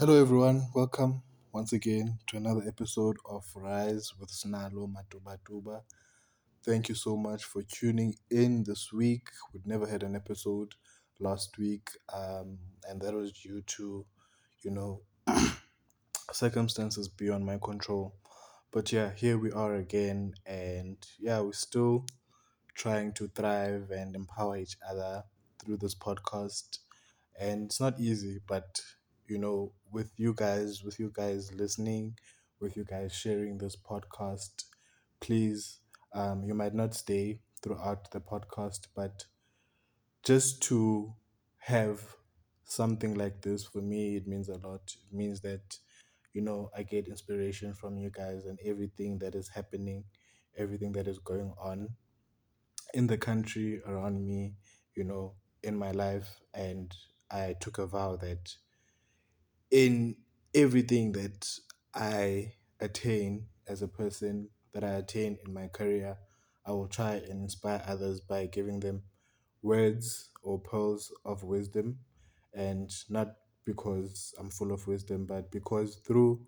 Hello, everyone. Welcome once again to another episode of Rise with Sinalo Matubatuba. Thank you so much for tuning in this week. We never had an episode last week, um, and that was due to, you know, circumstances beyond my control. But yeah, here we are again, and yeah, we're still trying to thrive and empower each other through this podcast. And it's not easy, but you know, with you guys, with you guys listening, with you guys sharing this podcast, please, um, you might not stay throughout the podcast, but just to have something like this for me, it means a lot. It means that, you know, I get inspiration from you guys and everything that is happening, everything that is going on in the country around me, you know, in my life. And I took a vow that in everything that I attain as a person, that I attain in my career, I will try and inspire others by giving them words or pearls of wisdom. And not because I'm full of wisdom, but because through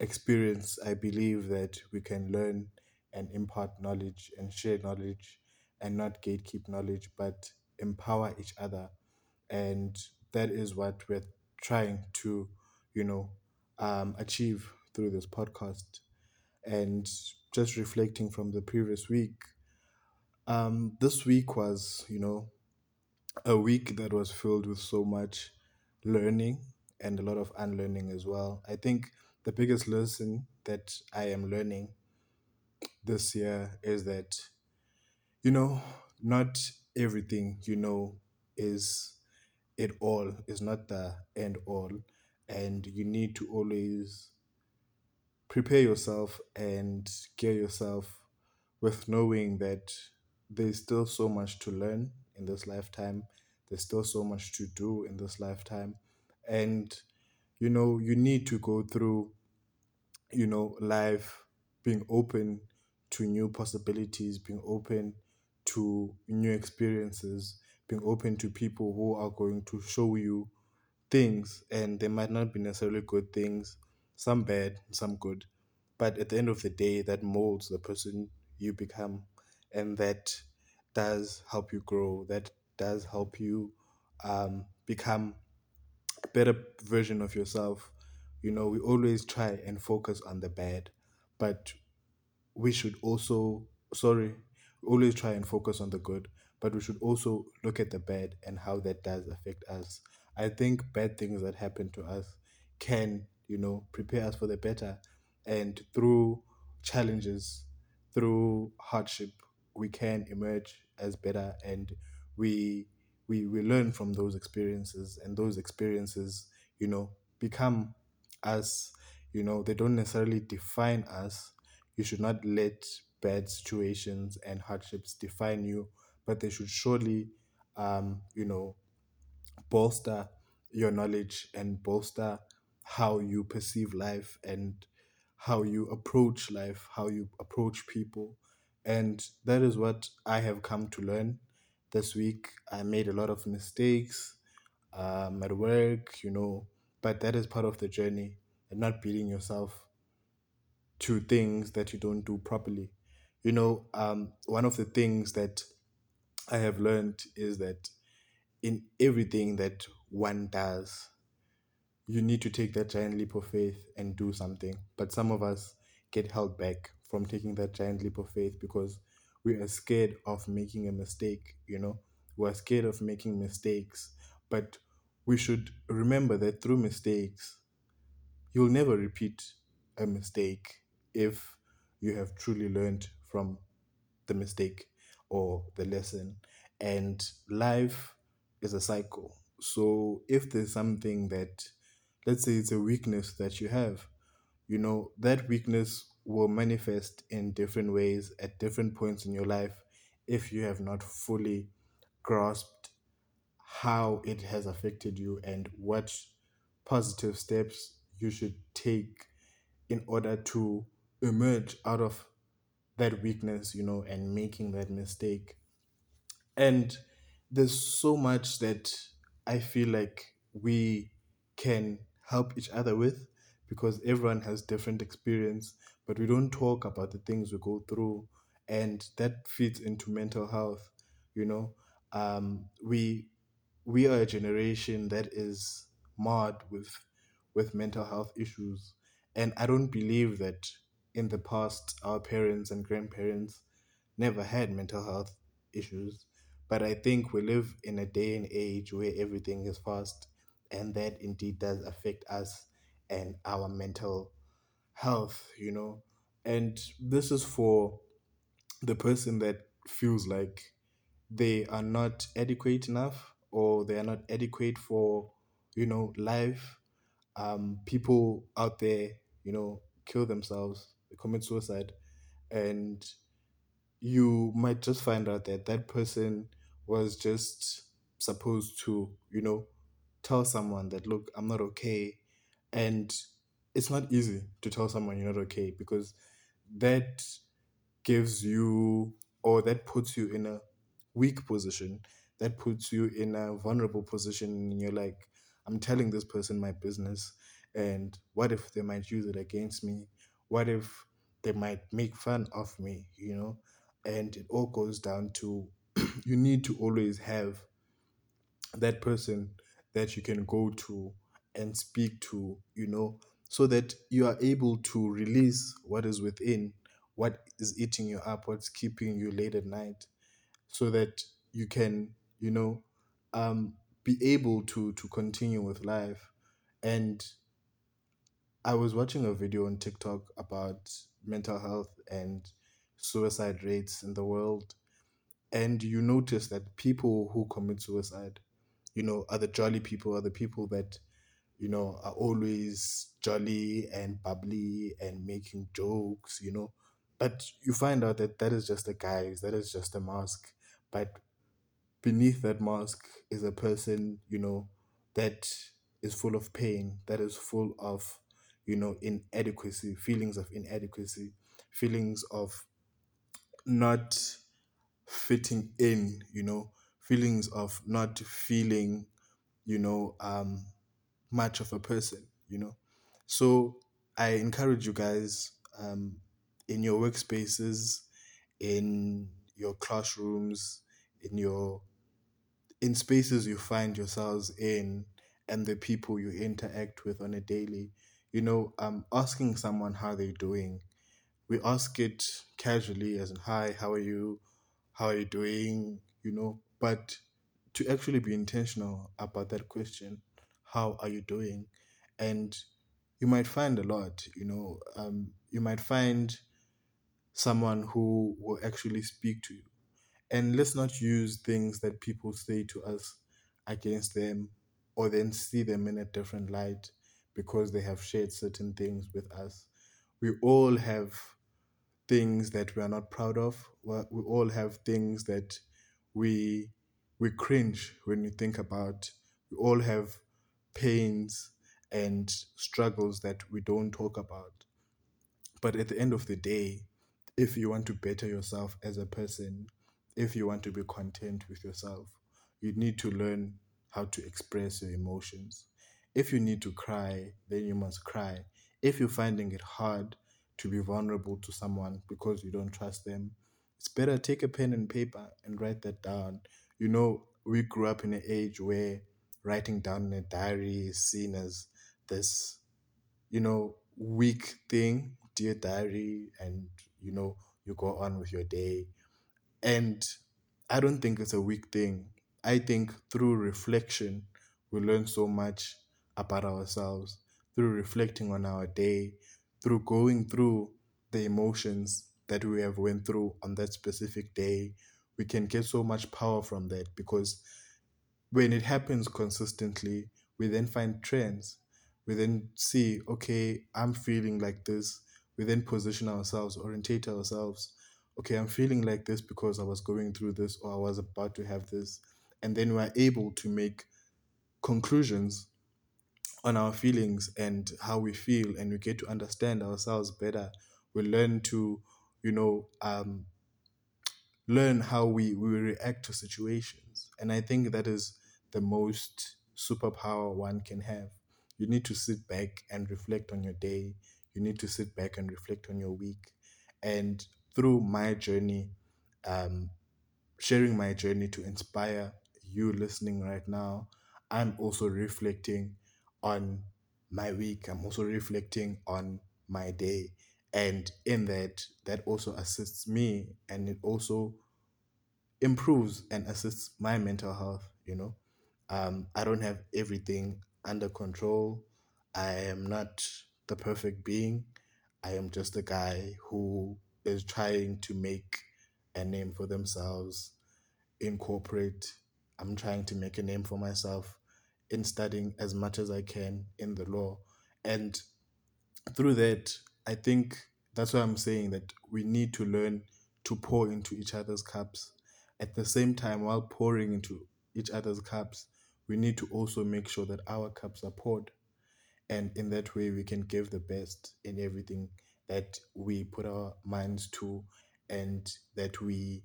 experience, I believe that we can learn and impart knowledge and share knowledge and not gatekeep knowledge, but empower each other. And that is what we're trying to, you know, um, achieve through this podcast. And just reflecting from the previous week, um, this week was, you know, a week that was filled with so much learning and a lot of unlearning as well. I think the biggest lesson that I am learning this year is that, you know, not everything you know is it all, is not the end all. And you need to always prepare yourself and gear yourself with knowing that there's still so much to learn in this lifetime. There's still so much to do in this lifetime. And, you know, you need to go through, you know, life being open to new possibilities, being open to new experiences, being open to people who are going to show you things and they might not be necessarily good things, some bad, some good. But at the end of the day, that molds the person you become and that does help you grow, that does help you um, become a better version of yourself. You know, we always try and focus on the bad, but we should also, sorry, always try and focus on the good, but we should also look at the bad and how that does affect us. I think bad things that happen to us can, you know, prepare us for the better. And through challenges, through hardship, we can emerge as better and we we we learn from those experiences and those experiences, you know, become us, you know, they don't necessarily define us. You should not let bad situations and hardships define you, but they should surely um, you know, bolster your knowledge and bolster how you perceive life and how you approach life, how you approach people. And that is what I have come to learn this week. I made a lot of mistakes um, at work, you know, but that is part of the journey and not beating yourself to things that you don't do properly. You know, um, one of the things that I have learned is that in everything that one does, you need to take that giant leap of faith and do something. But some of us get held back from taking that giant leap of faith because we are scared of making a mistake, you know? We're scared of making mistakes. But we should remember that through mistakes, you'll never repeat a mistake if you have truly learned from the mistake or the lesson. And life is a cycle. So if there's something that, let's say it's a weakness that you have, you know, that weakness will manifest in different ways at different points in your life if you have not fully grasped how it has affected you and what positive steps you should take in order to emerge out of that weakness, you know, and making that mistake. And there's so much that I feel like we can help each other with because everyone has different experience but we don't talk about the things we go through and that feeds into mental health you know? Um, we we are a generation that is marred with with mental health issues. And i don't believe that in the past our parents and grandparents never had mental health issues but i think we live in a day and age where everything is fast and that indeed does affect us and our mental health you know? And this is for the person that feels like they are not adequate enough or they are not adequate for you know life. Um people out there you know kill themselves commit suicide and you might just find out that that person was just supposed to you know tell someone that look i'm not okay. And it's not easy to tell someone you're not okay because that gives you or that puts you in a weak position that puts you in a vulnerable position and you're like i'm telling this person my business and what if they might use it against me? What if they might make fun of me? You know? And it all goes down to you need to always have that person that you can go to and speak to, you know, so that you are able to release what is within, what is eating you up, what's keeping you late at night, so that you can, you know, um, be able to to continue with life. And I was watching a video on TikTok about mental health and suicide rates in the world, and you notice that people who commit suicide you know, are the jolly people, are the people that, you know, are always jolly and bubbly and making jokes, you know. But you find out that that is just a guise, that is just a mask. But beneath that mask is a person, you know, that is full of pain, that is full of, you know, inadequacy, feelings of inadequacy, feelings of not fitting in, you know, feelings of not feeling, you know, um, much of a person, you know. So I encourage you guys um, in your workspaces, in your classrooms, in your in spaces you find yourselves in, and the people you interact with on a daily, you know, um, asking someone how they're doing. We ask it casually as in, hi, how are you? How are you doing? You know, but to actually be intentional about that question, how are you doing? And you might find a lot, you know, um, you might find someone who will actually speak to you. And let's not use things that people say to us against them or then see them in a different light because they have shared certain things with us. We all have things that we are not proud of. We all have things that we we cringe when we think about. We all have pains and struggles that we don't talk about. But at the end of the day, if you want to better yourself as a person, if you want to be content with yourself, you need to learn how to express your emotions. If you need to cry, then you must cry. If you're finding it hard to be vulnerable to someone because you don't trust them, it's better take a pen and paper and write that down. You know, we grew up in an age where writing down in a diary is seen as this you know, weak thing, dear diary, and you know, you go on with your day. And I don't think it's a weak thing. I think through reflection, we learn so much about ourselves, through reflecting on our day, through going through the emotions that we have went through on that specific day. We can get so much power from that because when it happens consistently, we then find trends. We then see, okay, I'm feeling like this. We then position ourselves, orientate ourselves. Okay, I'm feeling like this because I was going through this or I was about to have this. And then we're able to make conclusions on our feelings and how we feel, and we get to understand ourselves better. We learn to, you know, um, learn how we, we react to situations. And I think that is the most superpower one can have. you need to sit back and reflect on your day. You need to sit back and reflect on your week. And through my journey, um, sharing my journey to inspire you listening right now, I'm also reflecting on my week. I'm also reflecting on my day. And in that, that also assists me and it also improves and assists my mental health, you know. Um, I don't have everything under control. I am not the perfect being. I am just a guy who is trying to make a name for themselves in corporate. I'm trying to make a name for myself in studying as much as I can in the law. And through that, I think that's why I'm saying that we need to learn to pour into each other's cups. At the same time, while pouring into each other's cups, we need to also make sure that our cups are poured. And in that way, we can give the best in everything that we put our minds to and that we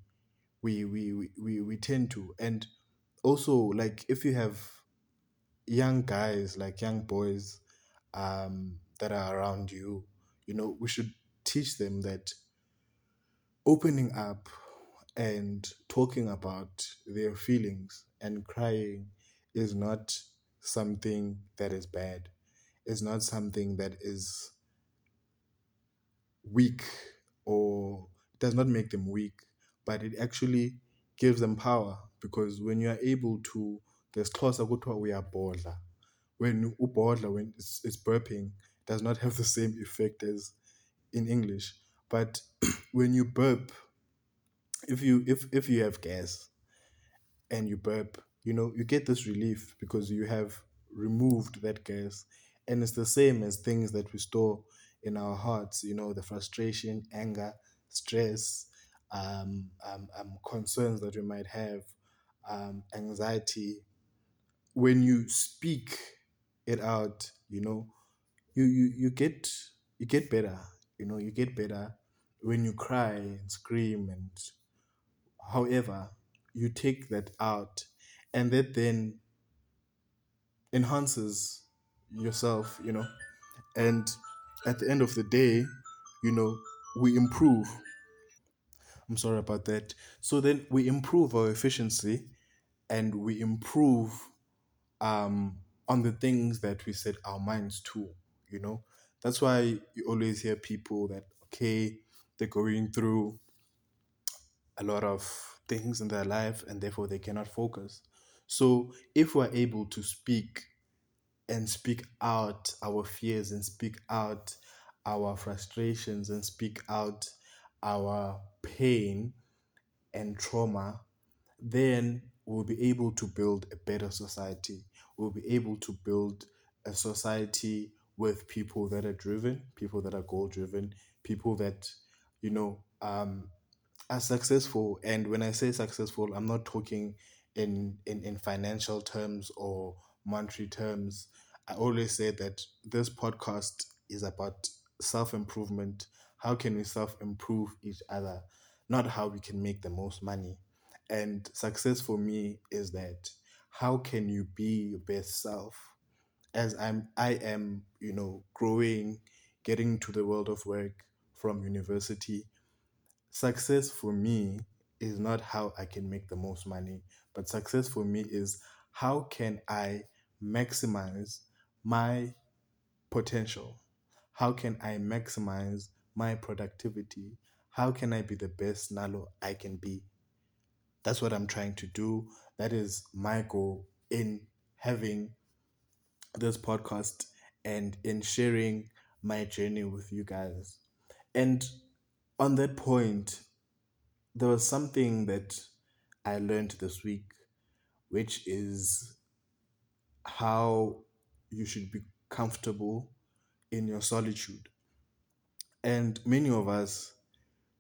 we we we, we, we tend to. And also, like if you have young guys, like young boys, um, that are around you, you know, we should teach them that opening up and talking about their feelings and crying is not something that is bad. It's not something that is weak or does not make them weak, but it actually gives them power because when you are able to, there's xhosa kuthiwa uyabhodla. When ubhodla, when it's, it's burping, does not have the same effect as in English. But when you burp, if you if if you have gas and you burp, you know, you get this relief because you have removed that gas. And it's the same as things that we store in our hearts, you know, the frustration, anger, stress, um, um, um, concerns that we might have, um, anxiety. When you speak it out, you know, you, you, you get you get better. You know, you get better when you cry and scream and however you take that out and that then enhances yourself you know and at the end of the day you know we improve i'm sorry about that so then we improve our efficiency and we improve um on the things that we set our minds to you know that's why you always hear people that okay they're going through a lot of things in their life and therefore they cannot focus. So if we're able to speak and speak out our fears and speak out our frustrations and speak out our pain and trauma, then we'll be able to build a better society. We'll be able to build a society with people that are driven, people that are goal driven, people that, you know, um, are successful. And when I say successful, I'm not talking in, in, in financial terms or monetary terms. I always say that this podcast is about self improvement. How can we self improve each other? Not how we can make the most money. And success for me is that how can you be your best self as I'm I am, you know, growing, getting to the world of work from university success for me is not how I can make the most money, but success for me is how can I maximize my potential? How can I maximize my productivity? How can I be the best Nalo I can be? That's what I'm trying to do. That is my goal in having this podcast and in sharing my journey with you guys. And on that point, there was something that I learned this week, which is how you should be comfortable in your solitude. And many of us,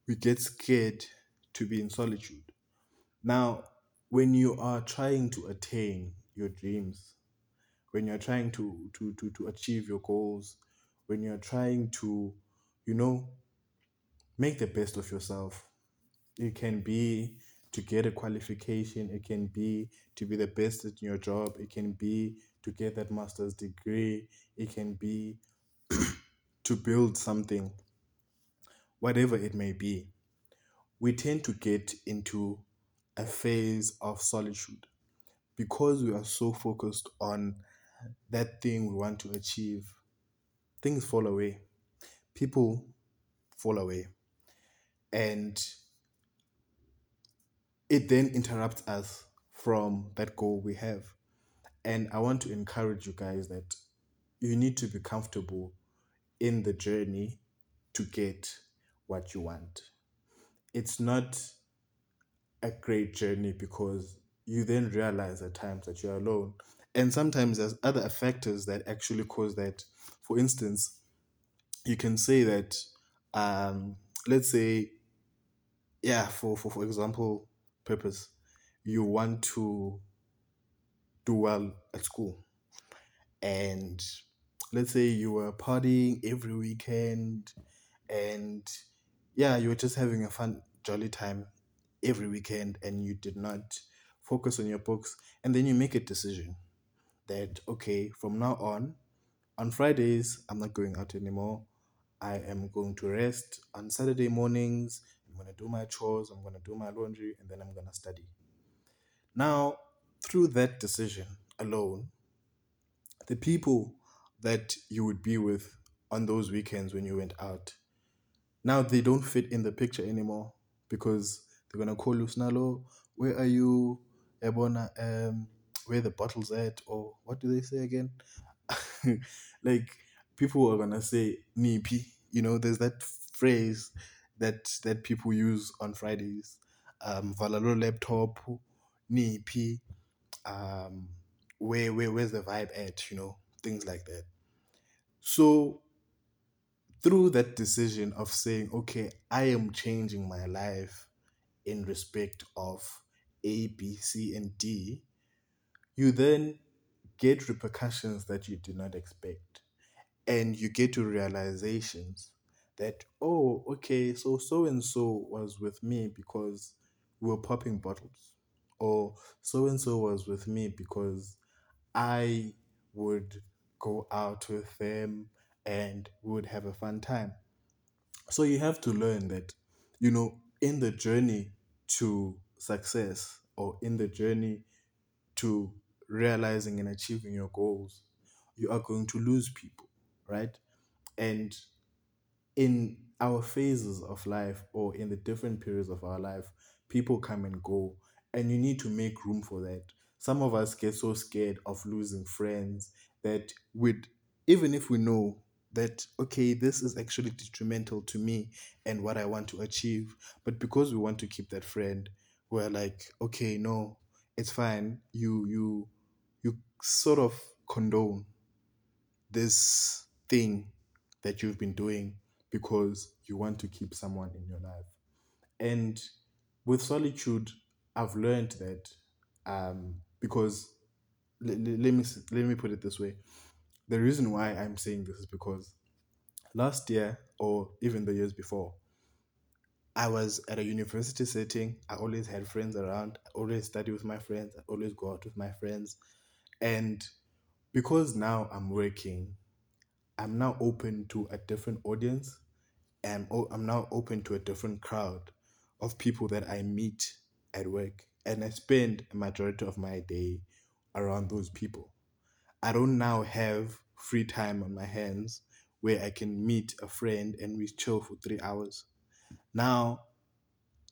we get scared to be in solitude. Now, when you are trying to attain your dreams, when you're trying to, to, to, to achieve your goals, when you're trying to, you know, make the best of yourself, it can be to get a qualification, it can be to be the best at your job, it can be to get that master's degree, it can be to build something, whatever it may be. We tend to get into a phase of solitude because we are so focused on that thing we want to achieve. Things fall away, people fall away, and it then interrupts us from that goal we have. And I want to encourage you guys that you need to be comfortable in the journey to get what you want. It's not a great journey because you then realize at times that you're alone. And sometimes there's other factors that actually cause that. For instance, you can say that, um, let's say, yeah, for, for, for example, purpose, you want to do well at school. And let's say you were partying every weekend and yeah, you were just having a fun, jolly time every weekend and you did not focus on your books. And then you make a decision that, okay, from now on, on Fridays, I'm not going out anymore. I am going to rest on Saturday mornings. I'm going to do my chores, I'm going to do my laundry, and then I'm going to study. Now, through that decision alone, the people that you would be with on those weekends when you went out, now they don't fit in the picture anymore because they're to call you, Sinalo, where are you? Ebona, um, where the bottles at? Or what do they say again? like, people are to say, Nipi. You know, there's that phrase that that people use on Fridays. Um, Vala lo laptop, Nipi. Um, where where where's the vibe at? You know, things like that. So through that decision of saying, okay, I am changing my life in respect of A, B, C, and D, you then get repercussions that you did not expect. And you get to realizations that, oh, okay, so so and so was with me because we were popping bottles. Or so and so was with me because I would go out with them and would have a fun time. So you have to learn that, you know, in the journey to success or in the journey to realizing and achieving your goals, you are going to lose people, right? And in our phases of life or in the different periods of our life, people come and go, and you need to make room for that. Some of us get so scared of losing friends that would, even if we know that, okay, this is actually detrimental to me and what I want to achieve, but because we want to keep that friend, we're like, okay, no, it's fine. You, you, you sort of condone this thing that you've been doing because you want to keep someone in your life. And with solitude, I've learned that um, because let, let me let me put it this way: the reason why I'm saying this is because last year or even the years before, I was at a university setting. I always had friends around. I always study with my friends. I always go out with my friends, and because now I'm working, I'm now open to a different audience. And I'm now open to a different crowd of people that I meet at work. And I spend a majority of my day around those people. I don't now have free time on my hands where I can meet a friend and we chill for three hours. Now,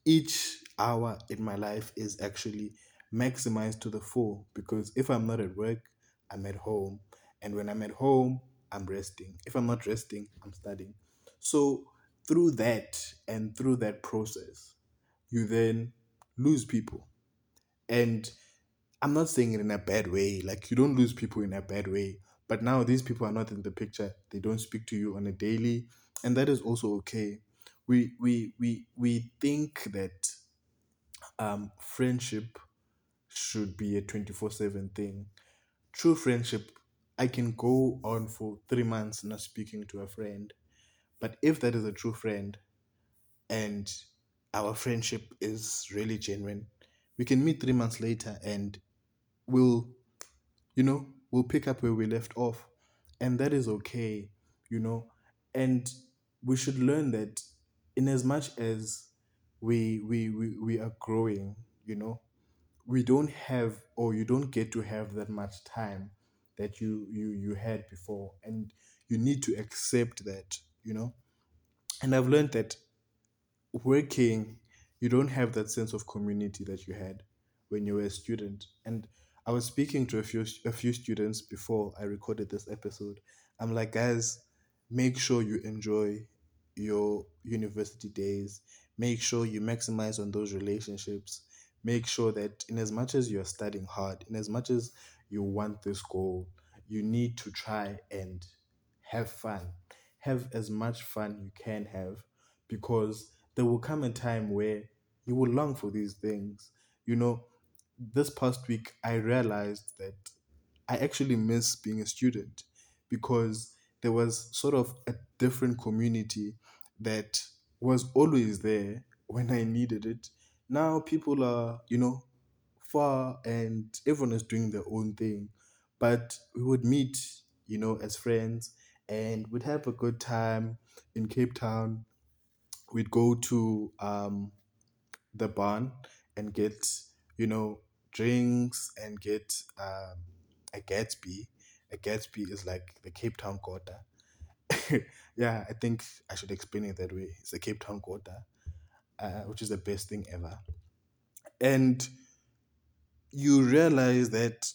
each hour in my life is actually maximized to the full because if I'm not at work, I'm at home. And when I'm at home, I'm resting. If I'm not resting, I'm studying. So, through that and through that process, you then lose people. And I'm not saying it in a bad way, like you don't lose people in a bad way, but now these people are not in the picture. They don't speak to you on a daily, and that is also okay. We we we we think that um friendship should be a 24/7 thing. True friendship I can go on for 3 months not speaking to a friend. But if that is a true friend and our friendship is really genuine, we can meet three months later and we'll, you know, we'll pick up where we left off. And that is okay, you know. And we should learn that in as much as we we we, we are growing, you know, we don't have or you don't get to have that much time that you you you had before and you need to accept that you know and i've learned that working you don't have that sense of community that you had when you were a student and i was speaking to a few a few students before i recorded this episode. I'm like guys make sure you enjoy your university days. Make sure you maximize on those relationships. Make sure that in as much as you're studying hard in as much as you want this goal you need to try and have fun. Have as much fun you can have because there will come a time where you will long for these things. You know this past week i realized that i actually miss being a student because there was sort of a different community that was always there when i needed it. Now people are you know far and everyone is doing their own thing but we would meet you know as friends and we'd have a good time in cape town. We'd go to um, the barn and get you know drinks and get um, a gatsby. A gatsby is like the cape town quarter. Yeah i think i should explain it that way. It's the cape town quarter uh, which is the best thing ever. And you realize that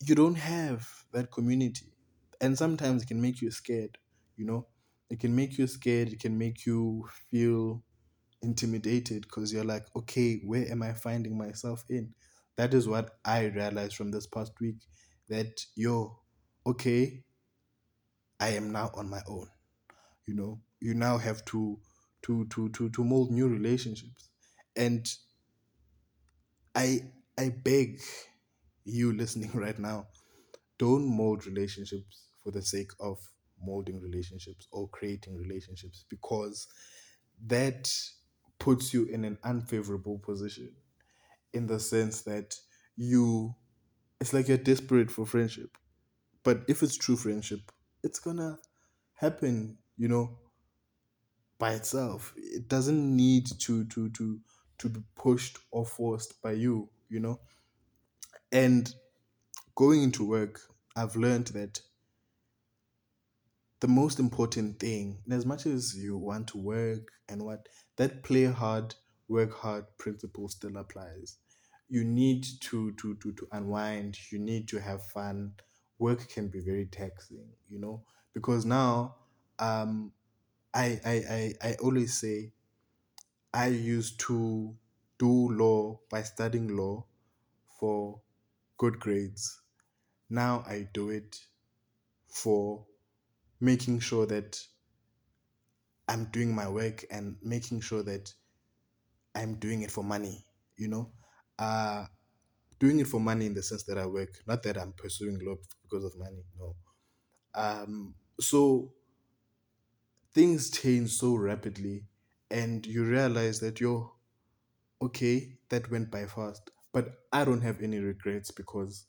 you don't have that community. And sometimes it can make you scared you know? It can make you scared. It can make you feel intimidated because you're like okay where am i finding myself in that is what i realized from this past week that yo okay i am now on my own. You know you now have to to to to, to mold new relationships. And i i beg you listening right now don't mold relationships for the sake of molding relationships or creating relationships because that puts you in an unfavorable position in the sense that you it's like you're desperate for friendship. But if it's true friendship it's gonna happen you know by itself. It doesn't need to to to to be pushed or forced by you you know? And going into work i've learned that the most important thing, in as much as you want to work and what that play hard, work hard principle still applies. You need to to to to unwind. You need to have fun. Work can be very taxing, you know, because now, um, I I I, I always say, I used to do law by studying law for good grades. Now I do it for making sure that I'm doing my work and making sure that I'm doing it for money, you know? Uh, doing it for money in the sense that I work, not that I'm pursuing law because of money, no. Um, so things change so rapidly, and you realize that you're okay, that went by fast. But I don't have any regrets because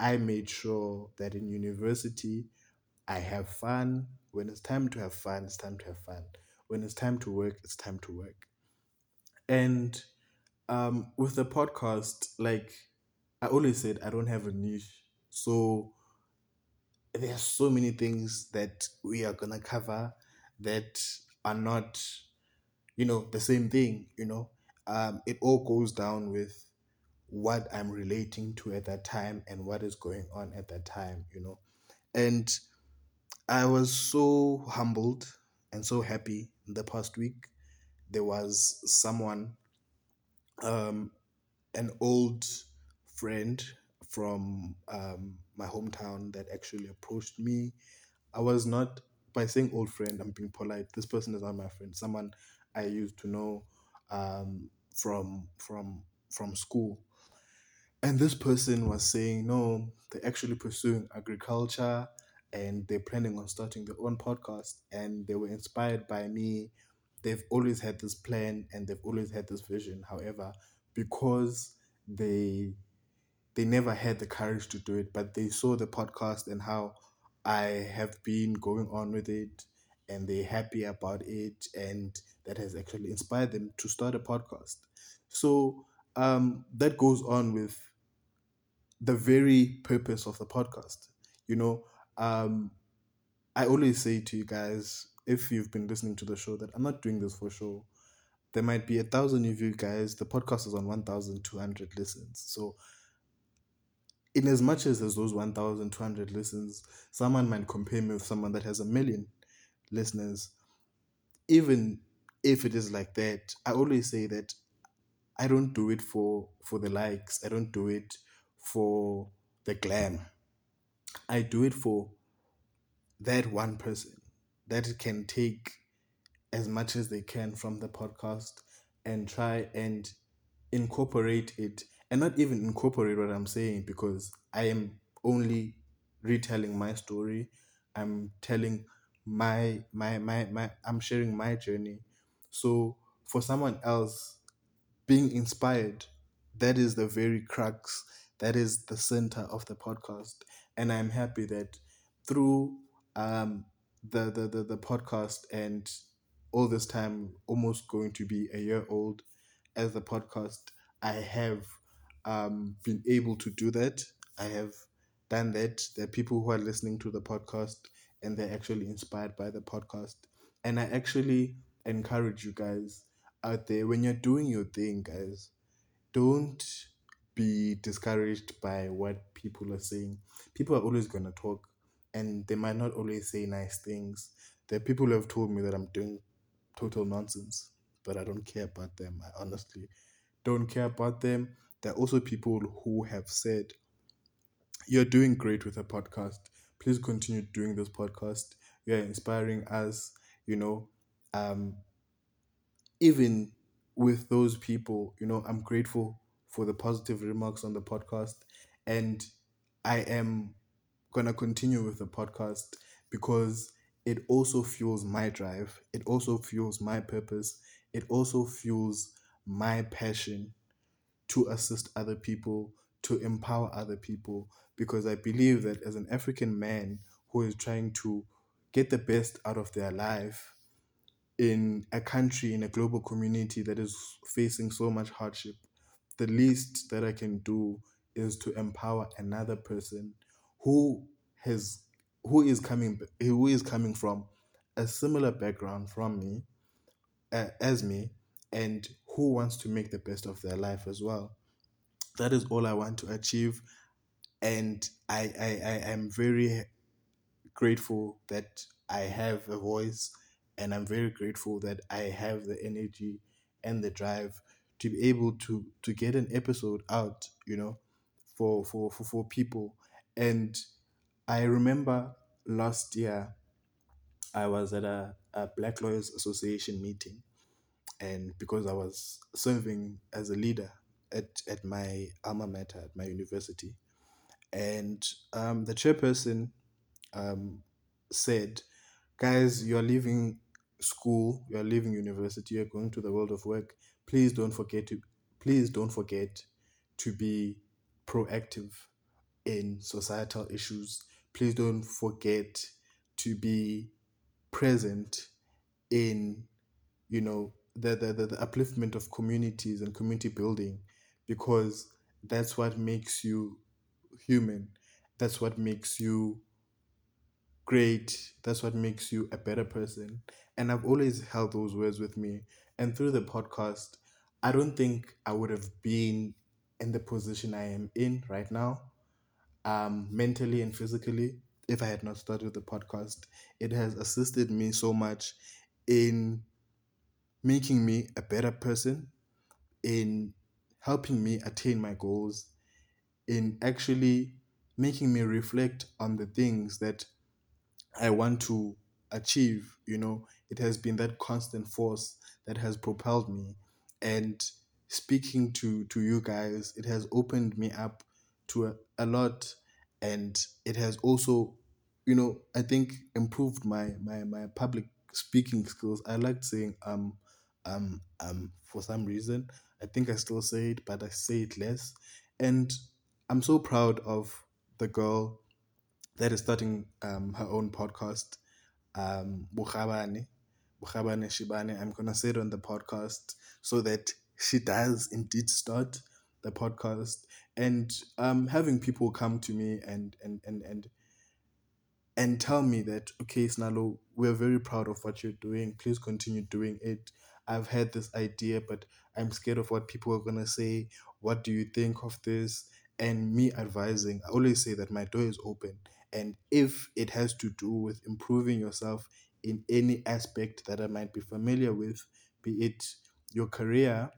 I made sure that in university I have fun. When it's time to have fun, it's time to have fun. When it's time to work, it's time to work. And um, with the podcast, like I always said, I don't have a niche. So there are so many things that we are gonna cover that are not, you know, the same thing. You know, um, it all goes down with what I'm relating to at that time and what is going on at that time. You know, and I was so humbled and so happy the past week. There was someone, um, an old friend from um, my hometown that actually approached me. I was not, by saying old friend, I'm being polite. This person is not my friend. Someone I used to know um, from from from school and this person was saying no they're actually pursuing agriculture and they're planning on starting their own podcast and they were inspired by me they've always had this plan and they've always had this vision however because they they never had the courage to do it, but they saw the podcast and how I have been going on with it and they're happy about it and that has actually inspired them to start a podcast. So um, that goes on with the very purpose of the podcast. You know, um, I always say to you guys, if you've been listening to the show, that I'm not doing this for show. There might be a thousand of you guys. The podcast is on 1,200 listens. So, in as much as there's those 1,200 listens, someone might compare me with someone that has a million listeners. Even if it is like that, I always say that I don't do it for for the likes. I don't do it for the glam. I do it for that one person that can take as much as they can from the podcast and try and incorporate it and not even incorporate what I'm saying because I am only retelling my story. I'm telling my my my my I'm sharing my journey. So for someone else being inspired, that is the very crux, that is the center of the podcast. And I'm happy that through um the the the, the podcast and all this time almost going to be a year old as the podcast i have um, been able to do that. I have done that. There are people who are listening to the podcast and they're actually inspired by the podcast. And i actually encourage you guys out there when you're doing your thing guys don't be discouraged by what people are saying. People are always going to talk and they might not always say nice things. There are people who have told me that I'm doing total nonsense, but I don't care about them. I honestly don't care about them. There are also people who have said, You're doing great with a podcast. Please continue doing this podcast. You're inspiring us, you know. Um, even with those people, you know, I'm grateful for the positive remarks on the podcast. And I am gonna continue with the podcast because it also fuels my drive. It also fuels my purpose. It also fuels my passion to assist other people, to empower other people. Because I believe that as an African man who is trying to get the best out of their life in a country, in a global community that is facing so much hardship, the least that I can do is to empower another person who has who is coming who is coming from a similar background from me uh, as me and who wants to make the best of their life as well. That is all i want to achieve and i i, I am very grateful that i have a voice and i'm very grateful that i have the energy and the drive to be able to to get an episode out you know for for for, for people and i remember last year i was at a, a black lawyers association meeting. And because i was serving as a leader at, at my alma mater at my university. And um, the chairperson um, said guys you're leaving school you're leaving university you're going to the world of work. Please don't forget to please don't forget to be proactive in societal issues please don't forget to be present in you know the, the, the, the upliftment of communities and community building because that's what makes you human. That's what makes you great. That's what makes you a better person. And i've always held those words with me. And through the podcast i don't think i would have been in the position i am in right now um, mentally and physically if i had not started the podcast it has assisted me so much in making me a better person in helping me attain my goals in actually making me reflect on the things that I want to achieve. You know, it has been that constant force that has propelled me. And speaking to to you guys, it has opened me up to a, a lot, and it has also, you know, I think improved my my my public speaking skills. I liked saying um um um for some reason. I think I still say it, but I say it less. And I'm so proud of the girl that is starting um, her own podcast, um, Bukhabane, Bukhabane Shibane. I'm gonna say it on the podcast so that she does indeed start the podcast and um, having people come to me and and and and and tell me that okay Sinalo we're very proud of what you're doing. Please continue doing it. I've had this idea but i'm scared of what people are going to say. What do you think of this? And me advising i always say that my door is open. And if it has to do with improving yourself in any aspect that i might be familiar with be it your career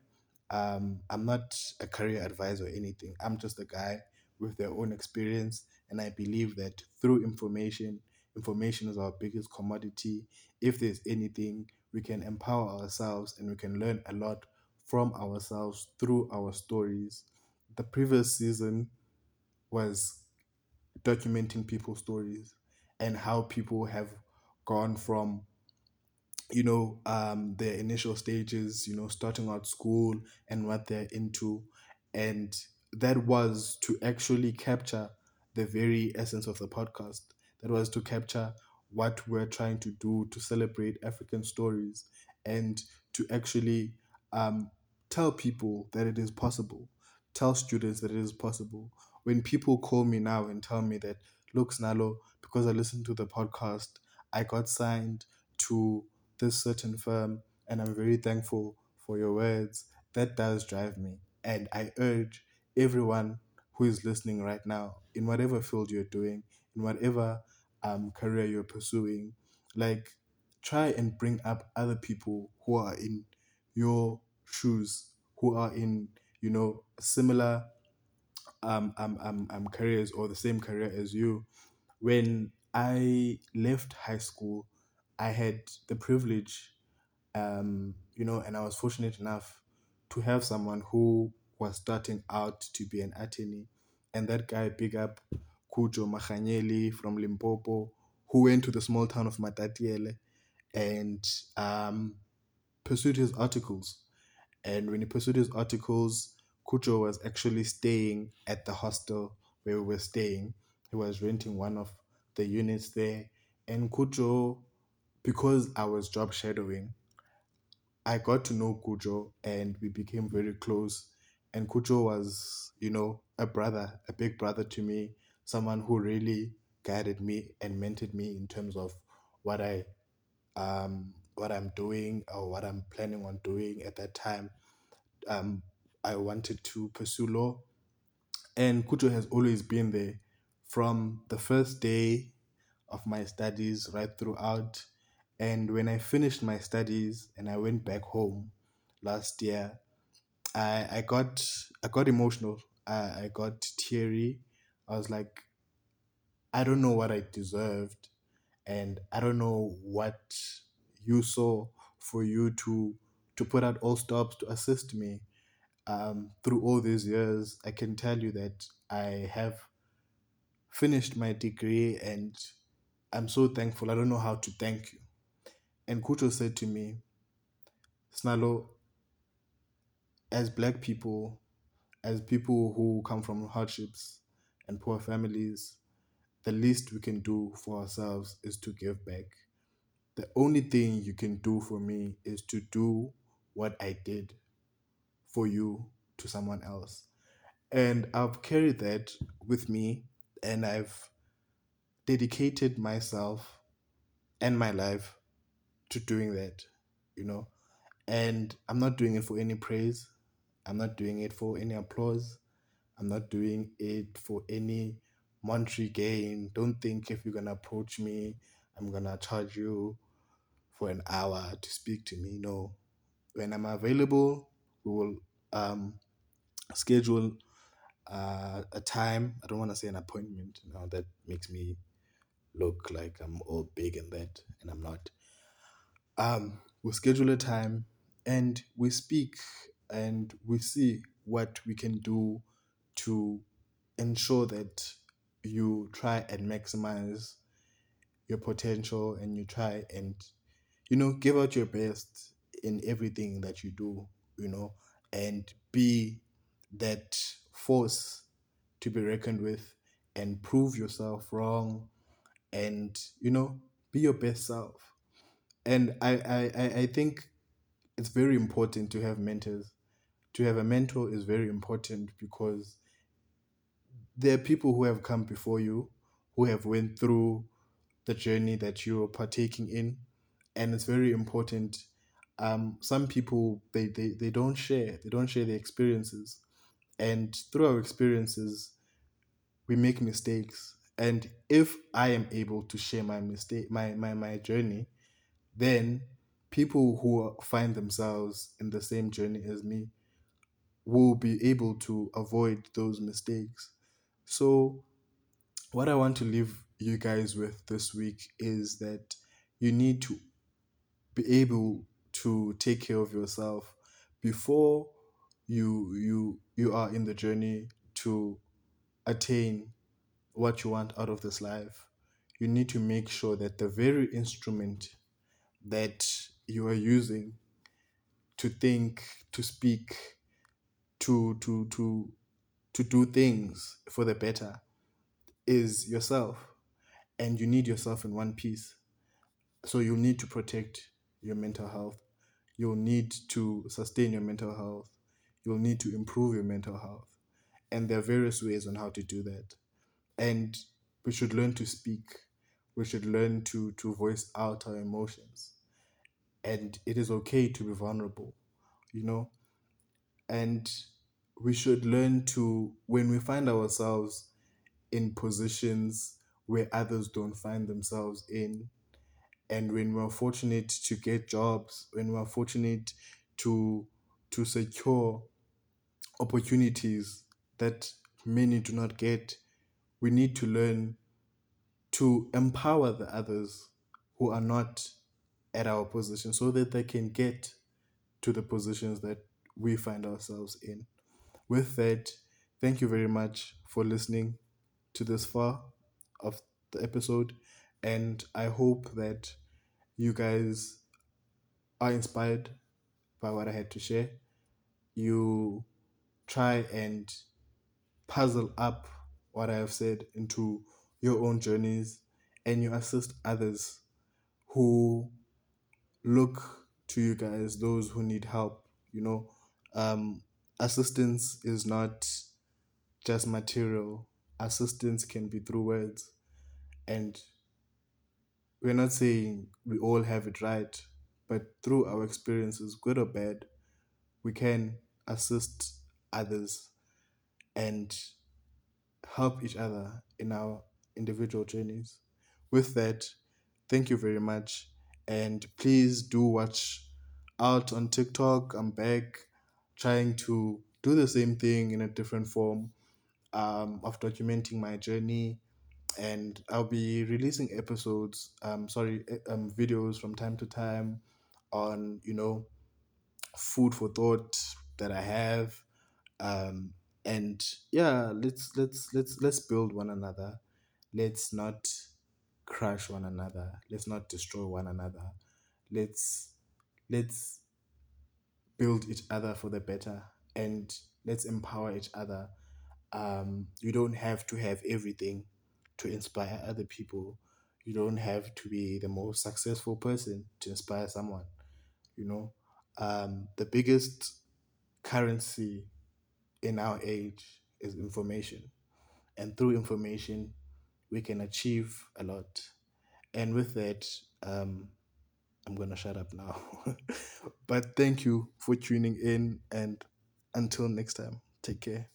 um, i'm not a career advisor or anything i'm just a guy with their own experience and I believe that through information, information is our biggest commodity. If there's anything, we can empower ourselves and we can learn a lot from ourselves through our stories. The previous season was documenting people's stories and how people have gone from you know um their initial stages you know starting out school and what they're into. And that was to actually capture the very essence of the podcast. That was to capture what we're trying to do to celebrate african stories and to actually um, tell people that it is possible tell students that it is possible. When people call me now and tell me that look Sinalo because i listened to the podcast i got signed to this certain firm and i'm very thankful for your words. That does drive me. And i urge everyone who is listening right now in whatever field you're doing in whatever um, career you're pursuing like try and bring up other people who are in your shoes who are in you know similar um, um, um, um, careers or the same career as you. When i left high school i had the privilege um, you know, and I was fortunate enough to have someone who was starting out to be an attorney. And that guy, big up Kujo Machanyeli from Limpopo, who went to the small town of Matatiele and um, pursued his articles. And when he pursued his articles, Kujo was actually staying at the hostel where we were staying. He was renting one of the units there. And Kujo, because I was job shadowing, I got to know Kujo and we became very close. And Kujo was, you know, a brother, a big brother to me, someone who really guided me and mentored me in terms of what I um what I'm doing or what I'm planning on doing at that time. Um I wanted to pursue law and Kujo has always been there from the first day of my studies right throughout. And when I finished my studies and I went back home last year, I, I got I got emotional. I, I got teary. I was like, I don't know what I deserved, and I don't know what you saw for you to to put out all stops to assist me um, through all these years. I can tell you that I have finished my degree and I'm so thankful. I don't know how to thank you. And Kujo said to me, Sinalo, as black people, as people who come from hardships and poor families, the least we can do for ourselves is to give back. The only thing you can do for me is to do what I did for you to someone else. And I've carried that with me and I've dedicated myself and my life to doing that, you know. And I'm not doing it for any praise. I'm not doing it for any applause. I'm not doing it for any monetary gain. Don't think if you're gonna approach me, I'm gonna charge you for an hour to speak to me. No. When I'm available, we will um, schedule uh, a time. I don't want to say an appointment. Know, that makes me look like I'm all big and that, and I'm not. Um, we schedule a time and we speak and we see what we can do to ensure that you try and maximize your potential and you try and you know give out your best in everything that you do you know and be that force to be reckoned with and prove yourself wrong and you know be your best self and i i i think it's very important to have mentors. To have a mentor is very important because there are people who have come before you who have went through the journey that you're partaking in. And it's very important. Um, some people they, they they don't share. They don't share their experiences. And through our experiences we make mistakes. And if i am able to share my mistake my my, my journey then people who find themselves in the same journey as me will be able to avoid those mistakes. So what i want to leave you guys with this week is that you need to be able to take care of yourself before you you you are in the journey to attain what you want out of this life. You need to make sure that the very instrument that you are using to think to speak to to to to do things for the better is yourself. And you need yourself in one piece. So you need to protect your mental health. You'll need to sustain your mental health. You'll need to improve your mental health. And there are various ways on how to do that. And we should learn to speak we should learn to to voice out our emotions. And it is okay to be vulnerable you know? And we should learn to when we find ourselves in positions where others don't find themselves in and when we're fortunate to get jobs when we're fortunate to to secure opportunities that many do not get we need to learn to empower the others who are not at our position so that they can get to the positions that we find ourselves in. With that, thank you very much for listening to this far of the episode, and I hope that you guys are inspired by what I had to share. You try and puzzle up what I have said into your own journeys and you assist others who look to you guys, those who need help. You know, um, assistance is not just material, assistance can be through words. And we're not saying we all have it right, but through our experiences, good or bad, we can assist others and help each other in our individual journeys. With that, thank you very much. And please do watch out on TikTok. I'm back trying to do the same thing in a different form um, of documenting my journey. And I'll be releasing episodes, um, sorry, um, videos from time to time on, you know, food for thought that I have. Um, and yeah, let's let's let's let's build one another. Let's not crush one another. Let's not destroy one another. Let's let's build each other for the better and let's empower each other. Um, you don't have to have everything to inspire other people. You don't have to be the most successful person to inspire someone. You know, um, the biggest currency in our age is information. And through information, we can achieve a lot. And with that, um, I'm going to shut up now. but thank you for tuning in. And until next time, take care.